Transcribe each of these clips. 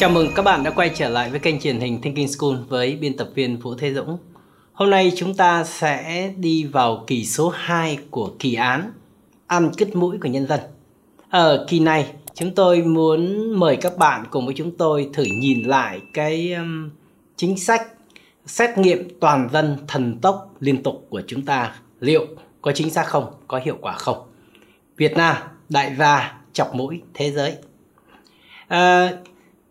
Chào mừng các bạn đã quay trở lại với kênh truyền hình Thinking School với biên tập viên Vũ Thế Dũng. Hôm nay chúng ta sẽ đi vào kỳ số 2 của kỳ án Ăn cứt mũi của nhân dân. Ở kỳ này, chúng tôi muốn mời các bạn cùng với chúng tôi thử nhìn lại cái um, chính sách xét nghiệm toàn dân thần tốc liên tục của chúng ta liệu có chính xác không, có hiệu quả không. Việt Nam, đại gia, chọc mũi thế giới. À,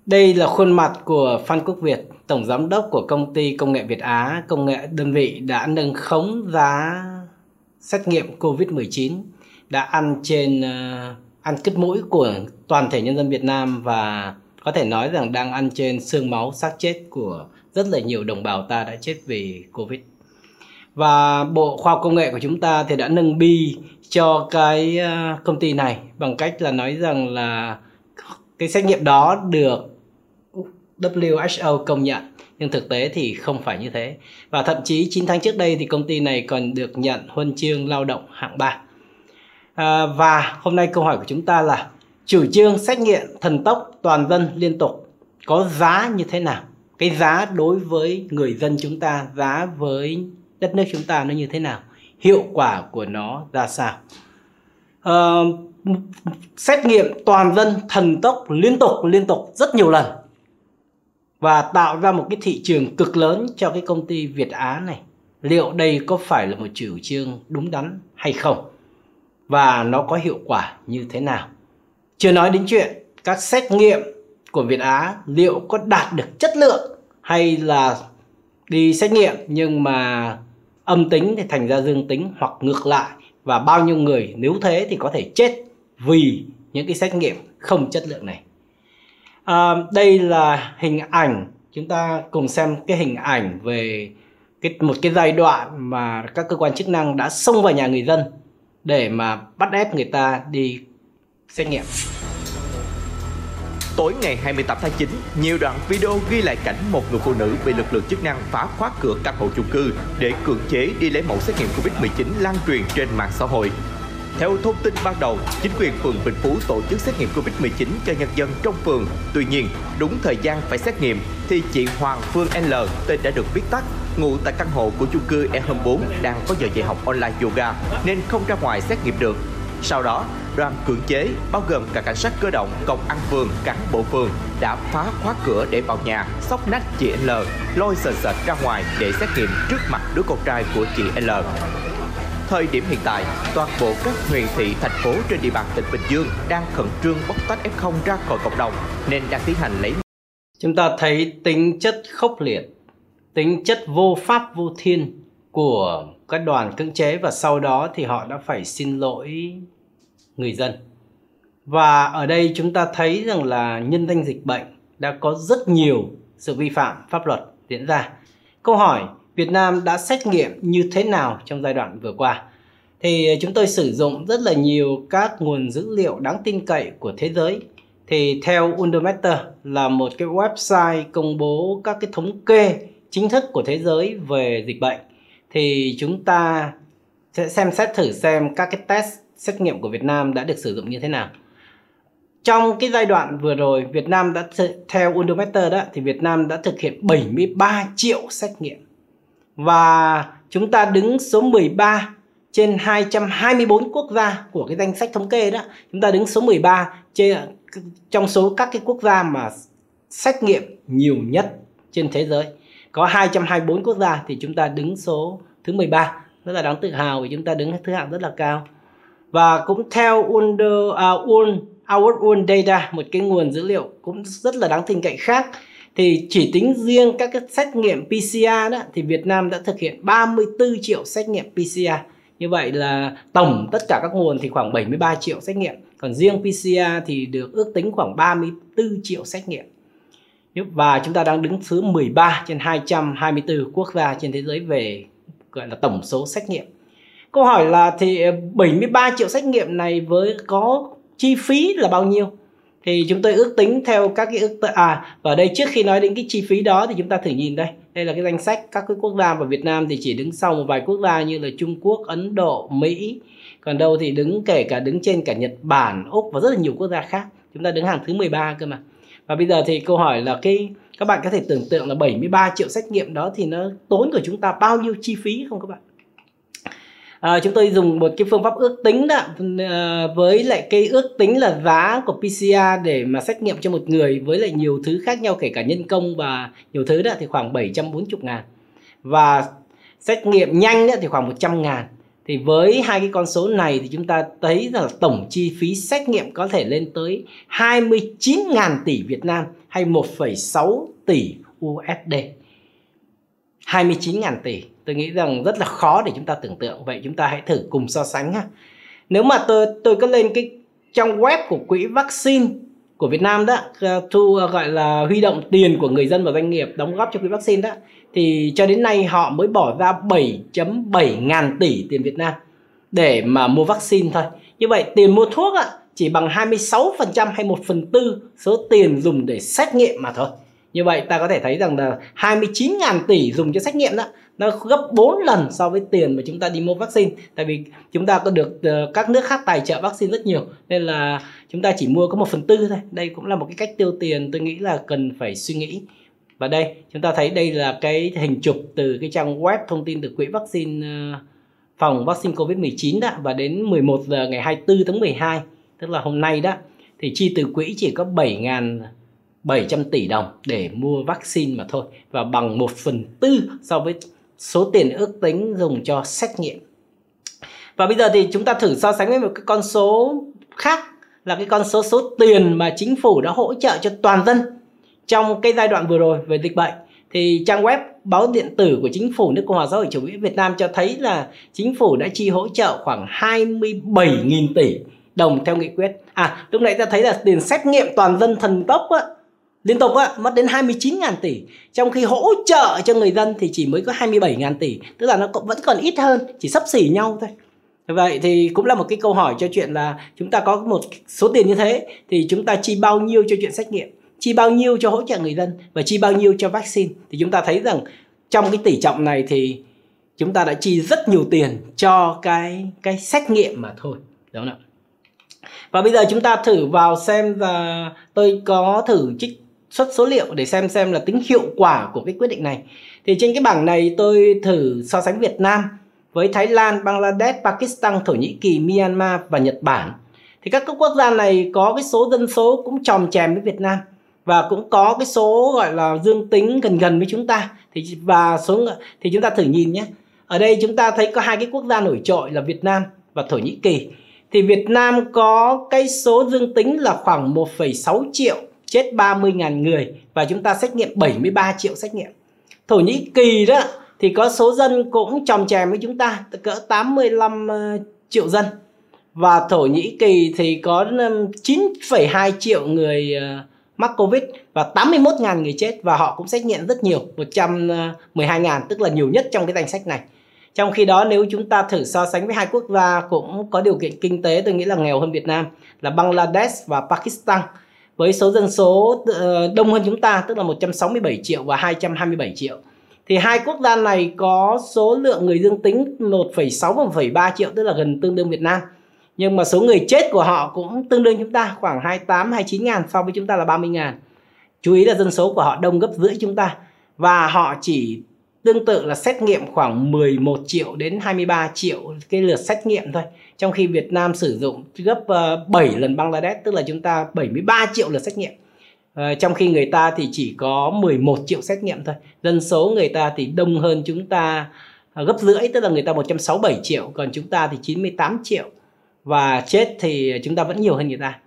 đây là khuôn mặt của Phan Quốc Việt, tổng giám đốc của công ty công nghệ Việt Á, công nghệ đơn vị đã nâng khống giá xét nghiệm COVID-19 đã ăn trên uh, ăn cứt mũi của toàn thể nhân dân Việt Nam và có thể nói rằng đang ăn trên xương máu xác chết của rất là nhiều đồng bào ta đã chết vì Covid. Và Bộ Khoa học Công nghệ của chúng ta thì đã nâng bi cho cái ờ, công ty này bằng cách là nói rằng là cái xét nghiệm đó được WHO công nhận. Nhưng thực tế thì không phải như thế. Và thậm chí 9 tháng trước đây thì công ty này còn được nhận huân chương lao động hạng 3 à, và hôm nay câu hỏi của chúng ta là chủ trương xét nghiệm thần tốc toàn dân liên tục có giá như thế nào? Cái giá đối với người dân chúng ta giá với đất nước chúng ta nó như thế nào? Hiệu quả của nó ra sao? À, xét nghiệm toàn dân thần tốc liên tục liên tục rất nhiều lần và tạo ra một cái thị trường cực lớn cho cái công ty Việt Á này. Liệu đây có phải là một chủ trương đúng đắn hay không? Và nó có hiệu quả như thế nào? Chưa nói đến chuyện các xét nghiệm của Việt Á liệu có đạt được chất lượng hay là đi xét nghiệm nhưng mà âm tính thì thành ra dương tính hoặc ngược lại và bao nhiêu người nếu thế thì có thể chết vì những cái xét nghiệm không chất lượng này à, đây là hình ảnh chúng ta cùng xem cái hình ảnh về cái một cái giai đoạn mà các cơ quan chức năng đã xông vào nhà người dân để mà bắt ép người ta đi xét nghiệm. Tối ngày 28 tháng 9, nhiều đoạn video ghi lại cảnh một người phụ nữ bị lực lượng chức năng phá khóa cửa căn hộ chung cư để cưỡng chế đi lấy mẫu xét nghiệm Covid-19 lan truyền trên mạng xã hội. Theo thông tin ban đầu, chính quyền phường Bình Phú tổ chức xét nghiệm Covid-19 cho nhân dân trong phường. Tuy nhiên, đúng thời gian phải xét nghiệm thì chị Hoàng Phương L, tên đã được viết tắt, ngụ tại căn hộ của chung cư E24 đang có giờ dạy học online yoga nên không ra ngoài xét nghiệm được. Sau đó, đoàn cưỡng chế bao gồm cả cảnh sát cơ động, công an phường, cán bộ phường đã phá khóa cửa để vào nhà, sóc nách chị L, lôi sờ sệt ra ngoài để xét nghiệm trước mặt đứa con trai của chị L. Thời điểm hiện tại, toàn bộ các huyện thị, thành phố trên địa bàn tỉnh Bình Dương đang khẩn trương bóc tách F0 ra khỏi cộng đồng nên đang tiến hành lấy. Chúng ta thấy tính chất khốc liệt, tính chất vô pháp vô thiên của các đoàn cưỡng chế và sau đó thì họ đã phải xin lỗi người dân. Và ở đây chúng ta thấy rằng là nhân danh dịch bệnh đã có rất nhiều sự vi phạm pháp luật diễn ra. Câu hỏi Việt Nam đã xét nghiệm như thế nào trong giai đoạn vừa qua. Thì ờ, chúng tôi sử dụng rất là nhiều các nguồn dữ liệu đáng tin cậy của thế giới. Thì theo Undometer là một cái website công bố các cái thống kê chính thức của thế giới về dịch bệnh. Thì chúng ta sẽ xem xét thử xem các cái test xét nghiệm của Việt Nam đã được sử dụng như thế nào. Trong cái giai đoạn vừa rồi, Việt Nam đã theo Undometer đó thì Việt Nam đã thực hiện 73 triệu xét nghiệm và chúng ta đứng số 13 trên 224 quốc gia của cái danh sách thống kê đó. Chúng ta đứng số 13 trên trong số các cái quốc gia mà xét nghiệm nhiều nhất trên thế giới. Có 224 quốc gia thì chúng ta đứng số thứ 13 rất là đáng tự hào vì chúng ta đứng thứ hạng rất là cao. Và cũng theo Under uh, Un, Our World Data một cái nguồn dữ liệu cũng rất là đáng tin cậy khác thì chỉ tính riêng các cái xét nghiệm PCR đó, thì Việt Nam đã thực hiện 34 triệu xét nghiệm PCR. Như vậy là tổng tất cả các nguồn thì khoảng 73 triệu xét nghiệm. Còn riêng PCR thì được ước tính khoảng 34 triệu xét nghiệm. Và chúng ta đang đứng thứ 13 trên 224 quốc gia trên thế giới về, gọi là, tổng số xét nghiệm. Câu hỏi là thì ờ, 73 triệu xét nghiệm này với có chi phí là bao nhiêu? Thì chúng tôi ước tính theo các cái ước à và đây trước khi nói đến cái chi phí đó thì chúng ta thử nhìn đây. Đây là cái danh sách các cái quốc gia và Việt Nam thì chỉ đứng sau một vài quốc gia như là Trung Quốc, Ấn Độ, Mỹ. Còn đâu thì đứng kể cả đứng trên cả Nhật Bản, Úc và rất là nhiều quốc gia khác. Chúng ta đứng hàng thứ 13 cơ mà. Và bây giờ thì câu hỏi là cái các bạn có thể tưởng tượng là 73 triệu xét nghiệm đó thì nó tốn của chúng ta bao nhiêu chi phí không các bạn? À, chúng tôi dùng một cái phương pháp ước tính đó. À, với lại cái ước tính là giá của PCR để mà xét nghiệm cho một người với lại nhiều thứ khác nhau kể cả nhân công và nhiều thứ đó thì khoảng 740 ngàn. Và xét nghiệm nhanh đó thì khoảng 100 ngàn. Thì với hai cái con số này thì chúng ta thấy rằng là tổng chi phí xét nghiệm có thể lên tới 29.000 tỷ Việt Nam hay 1,6 tỷ USD. 29.000 tỷ. Tôi nghĩ rằng rất là khó để chúng ta tưởng tượng. Vậy chúng ta hãy thử cùng so sánh ha. Nếu mà tôi tôi có lên cái trong web của quỹ vaccine của Việt Nam đó ờ, thu ờ, gọi là huy động tiền của người dân và doanh nghiệp đóng góp cho quỹ vaccine đó thì cho đến nay họ mới bỏ ra 7.7 ngàn tỷ tiền Việt Nam để mà mua vaccine thôi. Như vậy tiền mua thuốc ạ, chỉ bằng 26% hay 1 phần tư số tiền dùng để xét nghiệm mà thôi. Như vậy ta có thể thấy rằng là 29 ngàn tỷ dùng cho xét nghiệm đó, nó gấp 4 lần so với tiền mà chúng ta đi mua vaccine. Tại vì chúng ta có được ờ, các nước khác tài trợ vaccine rất nhiều, nên là chúng ta chỉ mua có một phần tư thôi. Đây cũng là một cái cách tiêu tiền tôi nghĩ là cần phải suy nghĩ. Và đây, chúng ta thấy đây là cái hình chụp từ cái trang web thông tin từ quỹ vaccine ờ, phòng vaccine Covid-19 đó. Và đến 11 giờ ngày 24 tháng 12 tức là hôm nay đó, thì chi từ quỹ chỉ có 700 tỷ đồng để mua vaccine mà thôi và bằng 1 phần tư so với số tiền ước tính dùng cho xét nghiệm. Và bây giờ thì chúng ta thử so sánh với một cái con số khác là cái con số số tiền mà chính phủ đã hỗ trợ cho toàn dân trong cái giai đoạn vừa rồi về dịch bệnh thì trang web báo điện tử của chính phủ nước Cộng hòa xã hội chủ nghĩa Việt Nam cho thấy là chính phủ đã chi hỗ trợ khoảng 27.000 tỷ đồng theo nghị quyết. À lúc nãy ta thấy là tiền xét nghiệm toàn dân thần tốc á, liên tục á, mất đến 29.000 tỷ. Trong khi hỗ trợ cho người dân thì chỉ mới có 27.000 tỷ. Tức là nó cũng vẫn còn ít hơn chỉ sắp xỉ nhau thôi. Vậy thì cũng là một cái câu hỏi cho chuyện là chúng ta có một số tiền như thế thì chúng ta chi bao nhiêu cho chuyện xét nghiệm? Chi bao nhiêu cho hỗ trợ người dân và chi bao nhiêu cho vaccine? Thì chúng ta thấy rằng trong cái tỷ trọng này thì chúng ta đã chi rất nhiều tiền cho cái cái xét nghiệm mà thôi. Đúng không ạ? Và bây giờ chúng ta thử vào xem và tôi có thử trích xuất số liệu để xem xem là tính hiệu quả của cái quyết định này. Thì trên cái bảng này tôi thử so sánh Việt Nam với Thái Lan, Bangladesh, Pakistan, Thổ Nhĩ Kỳ, Myanmar và Nhật Bản. Thì các quốc gia này có cái số dân số cũng tròm chèm với Việt Nam và cũng có cái số gọi là dương tính gần gần với chúng ta. Thì và số thì chúng ta thử nhìn nhé. Ở đây chúng ta thấy có hai cái quốc gia nổi trội là Việt Nam và Thổ Nhĩ Kỳ. Thì Việt Nam có cái số dương tính là khoảng 1,6 triệu chết 30.000 người và chúng ta xét nghiệm 73 triệu xét nghiệm. Thổ Nhĩ Kỳ đó thì có số dân cũng tròm chèm với chúng ta cỡ 85 ờ, triệu dân và Thổ Nhĩ Kỳ thì có 9,2 triệu người ờ, mắc Covid và 81.000 người chết và họ cũng xét nghiệm rất nhiều 112.000 ờ, tức là nhiều nhất trong cái danh sách này. Trong khi đó nếu chúng ta thử so sánh với hai quốc gia cũng có điều kiện kinh tế tôi nghĩ là nghèo hơn Việt Nam là Bangladesh và Pakistan với số dân số ờ, đông hơn chúng ta tức là 167 triệu và 227 triệu. Thì hai quốc gia này có số lượng người dương tính 1,6 và 1,3 triệu tức là gần tương đương Việt Nam. Nhưng mà số người chết của họ cũng tương đương chúng ta khoảng 28 29 ngàn so với chúng ta là 30 ngàn. Chú ý là dân số của họ đông gấp rưỡi chúng ta và họ chỉ tương tự là xét nghiệm khoảng 11 triệu đến 23 triệu cái lượt xét nghiệm thôi. Trong khi Việt Nam sử dụng gấp ờ, 7 lần Bangladesh tức là chúng ta 73 triệu lượt xét nghiệm. À, trong khi người ta thì chỉ có 11 triệu xét nghiệm thôi. Dân số người ta thì đông hơn chúng ta à, gấp rưỡi tức là người ta 167 triệu còn chúng ta thì 98 triệu. Và chết thì chúng ta vẫn nhiều hơn người ta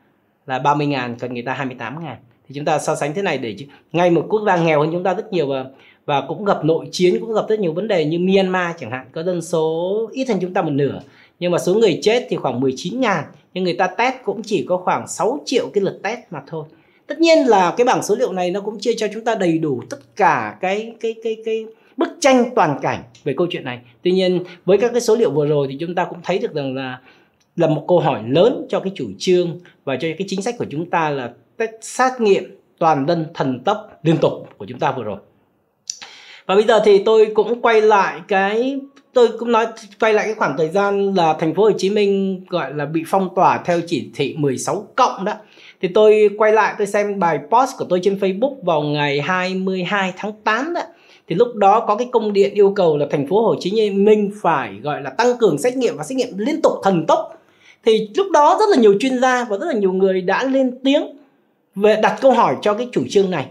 là 30 ngàn còn người ta 28 ngàn. Thì chúng ta so sánh thế này để ngay một quốc gia nghèo hơn chúng ta rất nhiều và và cũng gặp nội chiến, cũng gặp rất nhiều vấn đề như Myanmar chẳng hạn, có dân số ít hơn chúng ta một nửa. Nhưng mà số người chết thì khoảng 19 ngàn, nhưng người ta test cũng chỉ có khoảng 6 triệu cái lượt test mà thôi. Tất nhiên là cái bảng số liệu này nó cũng chia cho chúng ta đầy đủ tất cả cái cái cái cái bức tranh toàn cảnh về câu chuyện này. Tuy nhiên, với các cái số liệu vừa rồi thì chúng ta cũng thấy được rằng là là một câu hỏi lớn cho cái chủ trương và cho cái chính sách của chúng ta là test xét nghiệm toàn dân thần tốc liên tục của chúng ta vừa rồi và bây giờ thì tôi cũng quay lại cái, tôi cũng nói, quay lại cái khoảng thời gian là thành phố Hồ Chí Minh gọi là bị phong tỏa theo chỉ thị 16 cộng đó. Thì tôi quay lại, tôi xem bài post của tôi trên Facebook vào ngày 22 tháng 8 đó. Thì lúc đó có cái công điện yêu cầu là thành phố Hồ Chí Minh phải gọi là tăng cường xét nghiệm và xét nghiệm liên tục thần tốc. Thì lúc đó rất là nhiều chuyên gia và rất là nhiều người đã lên tiếng về đặt câu hỏi cho cái chủ trương này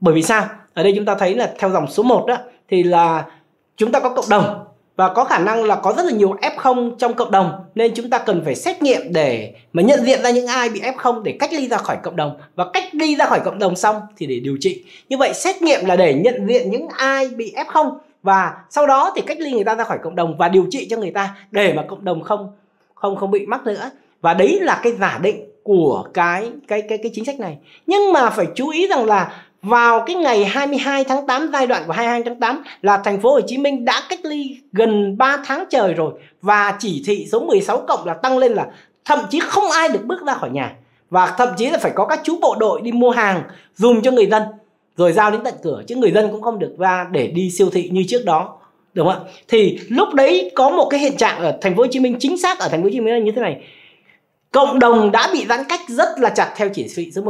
bởi vì sao ở đây chúng ta thấy là theo dòng số 1 đó, thì là chúng ta có cộng đồng và có khả năng là có rất là nhiều F0 trong cộng đồng, nên chúng ta cần phải xét nghiệm để mà nhận diện ra những ai bị F0 để cách ly ra khỏi cộng đồng và cách ly ra khỏi cộng đồng xong thì để điều trị. Như vậy xét nghiệm là để nhận diện những ai bị F0 và sau đó thì cách ly người ta ra khỏi cộng đồng và điều trị cho người ta để mà cộng đồng không không không bị mắc nữa. Và đấy là cái giả định của cái cái cái cái chính sách này. Nhưng mà phải chú ý rằng là vào cái ngày 22 tháng 8 giai đoạn của 22 tháng 8 là thành phố Hồ Chí Minh đã cách ly gần 3 tháng trời rồi và chỉ thị số 16 cộng là tăng lên là thậm chí không ai được bước ra khỏi nhà và thậm chí là phải có các chú bộ đội đi mua hàng dùng cho người dân, rồi giao đến tận cửa chứ người dân cũng không được ra để đi siêu thị như trước đó, đúng không ạ? Thì lúc đấy có một cái hiện trạng ở thành phố Hồ Chí Minh, chính xác ở thành phố Hồ Chí Minh là như thế này. Cộng đồng đã bị giãn cách rất là chặt theo chỉ thị số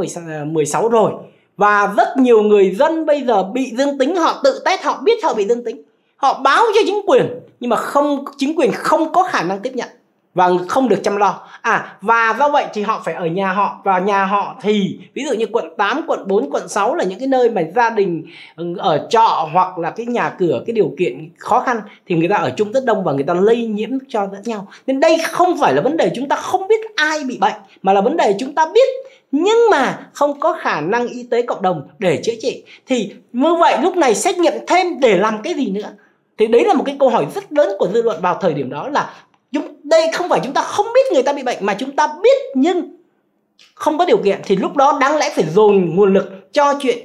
16 rồi và rất nhiều người dân bây giờ bị dương tính, họ tự test, họ biết họ bị dương tính. Họ báo cho chính quyền, nhưng mà không, chính quyền không có khả năng tiếp nhận và không được chăm lo. À và do vậy thì họ phải ở nhà họ. Và nhà họ thì ví dụ như quận 8, quận 4, quận 6 là những cái nơi mà gia đình ừ, ở trọ hoặc là cái nhà cửa cái điều kiện khó khăn thì người ta ở chung rất đông và người ta lây nhiễm cho lẫn nhau. Nên đây không phải là vấn đề chúng ta không biết ai bị bệnh mà là vấn đề chúng ta biết nhưng mà không có khả năng y tế cộng đồng để chữa trị. Thì như vậy lúc này xét nghiệm thêm để làm cái gì nữa? Thì đấy là một cái câu hỏi rất lớn của dư luận vào thời điểm đó là chúng, đây không phải chúng ta không biết người ta bị bệnh mà chúng ta biết nhưng không có điều kiện thì lúc đó đáng lẽ phải dồn nguồn lực cho chuyện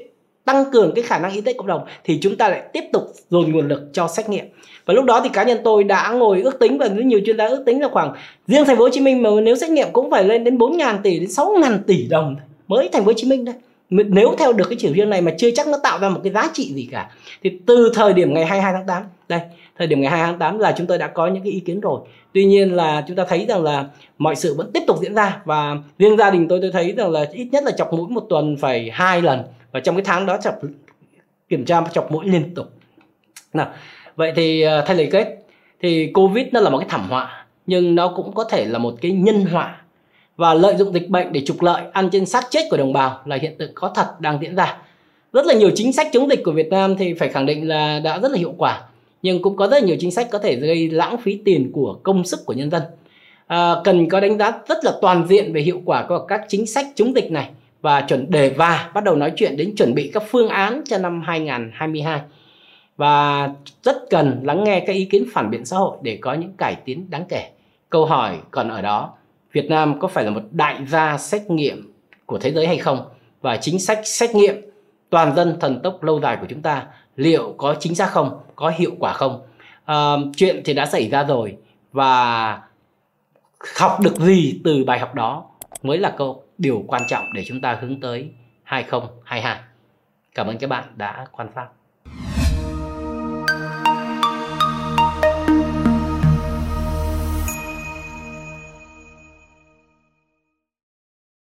tăng cường cái khả năng y tế cộng đồng thì chúng ta lại tiếp tục dồn nguồn lực cho xét nghiệm. Và lúc đó thì cá nhân tôi đã ngồi ước tính và rất nhiều chuyên gia ước tính là khoảng riêng thành phố Hồ Chí Minh mà nếu xét nghiệm cũng phải lên đến 4.000 tỷ đến 6.000 tỷ đồng mới thành phố Hồ Chí Minh đây nếu theo được cái chỉ riêng này mà chưa chắc nó tạo ra một cái giá trị gì cả. Thì từ thời điểm ngày 22 tháng 8 đây thời điểm ngày 2 tháng 8 là chúng tôi đã có những cái ý kiến rồi. Tuy nhiên là chúng ta thấy rằng là mọi sự vẫn tiếp tục diễn ra và riêng gia đình tôi tôi thấy rằng là ít nhất là chọc mũi một tuần phải hai lần. Và trong cái tháng đó chọc, kiểm tra chọc mũi liên tục. Nào, vậy thì ờ, thay lời kết, thì covid nó là một cái thảm họa, nhưng nó cũng có thể là một cái nhân họa. Và lợi dụng dịch bệnh để trục lợi, ăn trên xác chết của đồng bào là hiện tượng có thật đang diễn ra. Rất là nhiều chính sách chống dịch của Việt Nam thì phải khẳng định là đã rất là hiệu quả nhưng cũng có rất nhiều chính sách có thể gây lãng phí tiền của công sức của nhân dân à, cần có đánh giá rất là toàn diện về hiệu quả của các chính sách chống dịch này và chuẩn đề và bắt đầu nói chuyện đến chuẩn bị các phương án cho năm 2022 và rất cần lắng nghe các ý kiến phản biện xã hội để có những cải tiến đáng kể. Câu hỏi còn ở đó, Việt Nam có phải là một đại gia xét nghiệm của thế giới hay không? Và chính sách xét nghiệm toàn dân thần tốc lâu dài của chúng ta liệu có chính xác không? Có hiệu quả không? À, chuyện thì đã xảy ra rồi và học được gì từ bài học đó mới là câu điều quan trọng để chúng ta hướng tới 2022. Cảm ơn các bạn đã quan sát.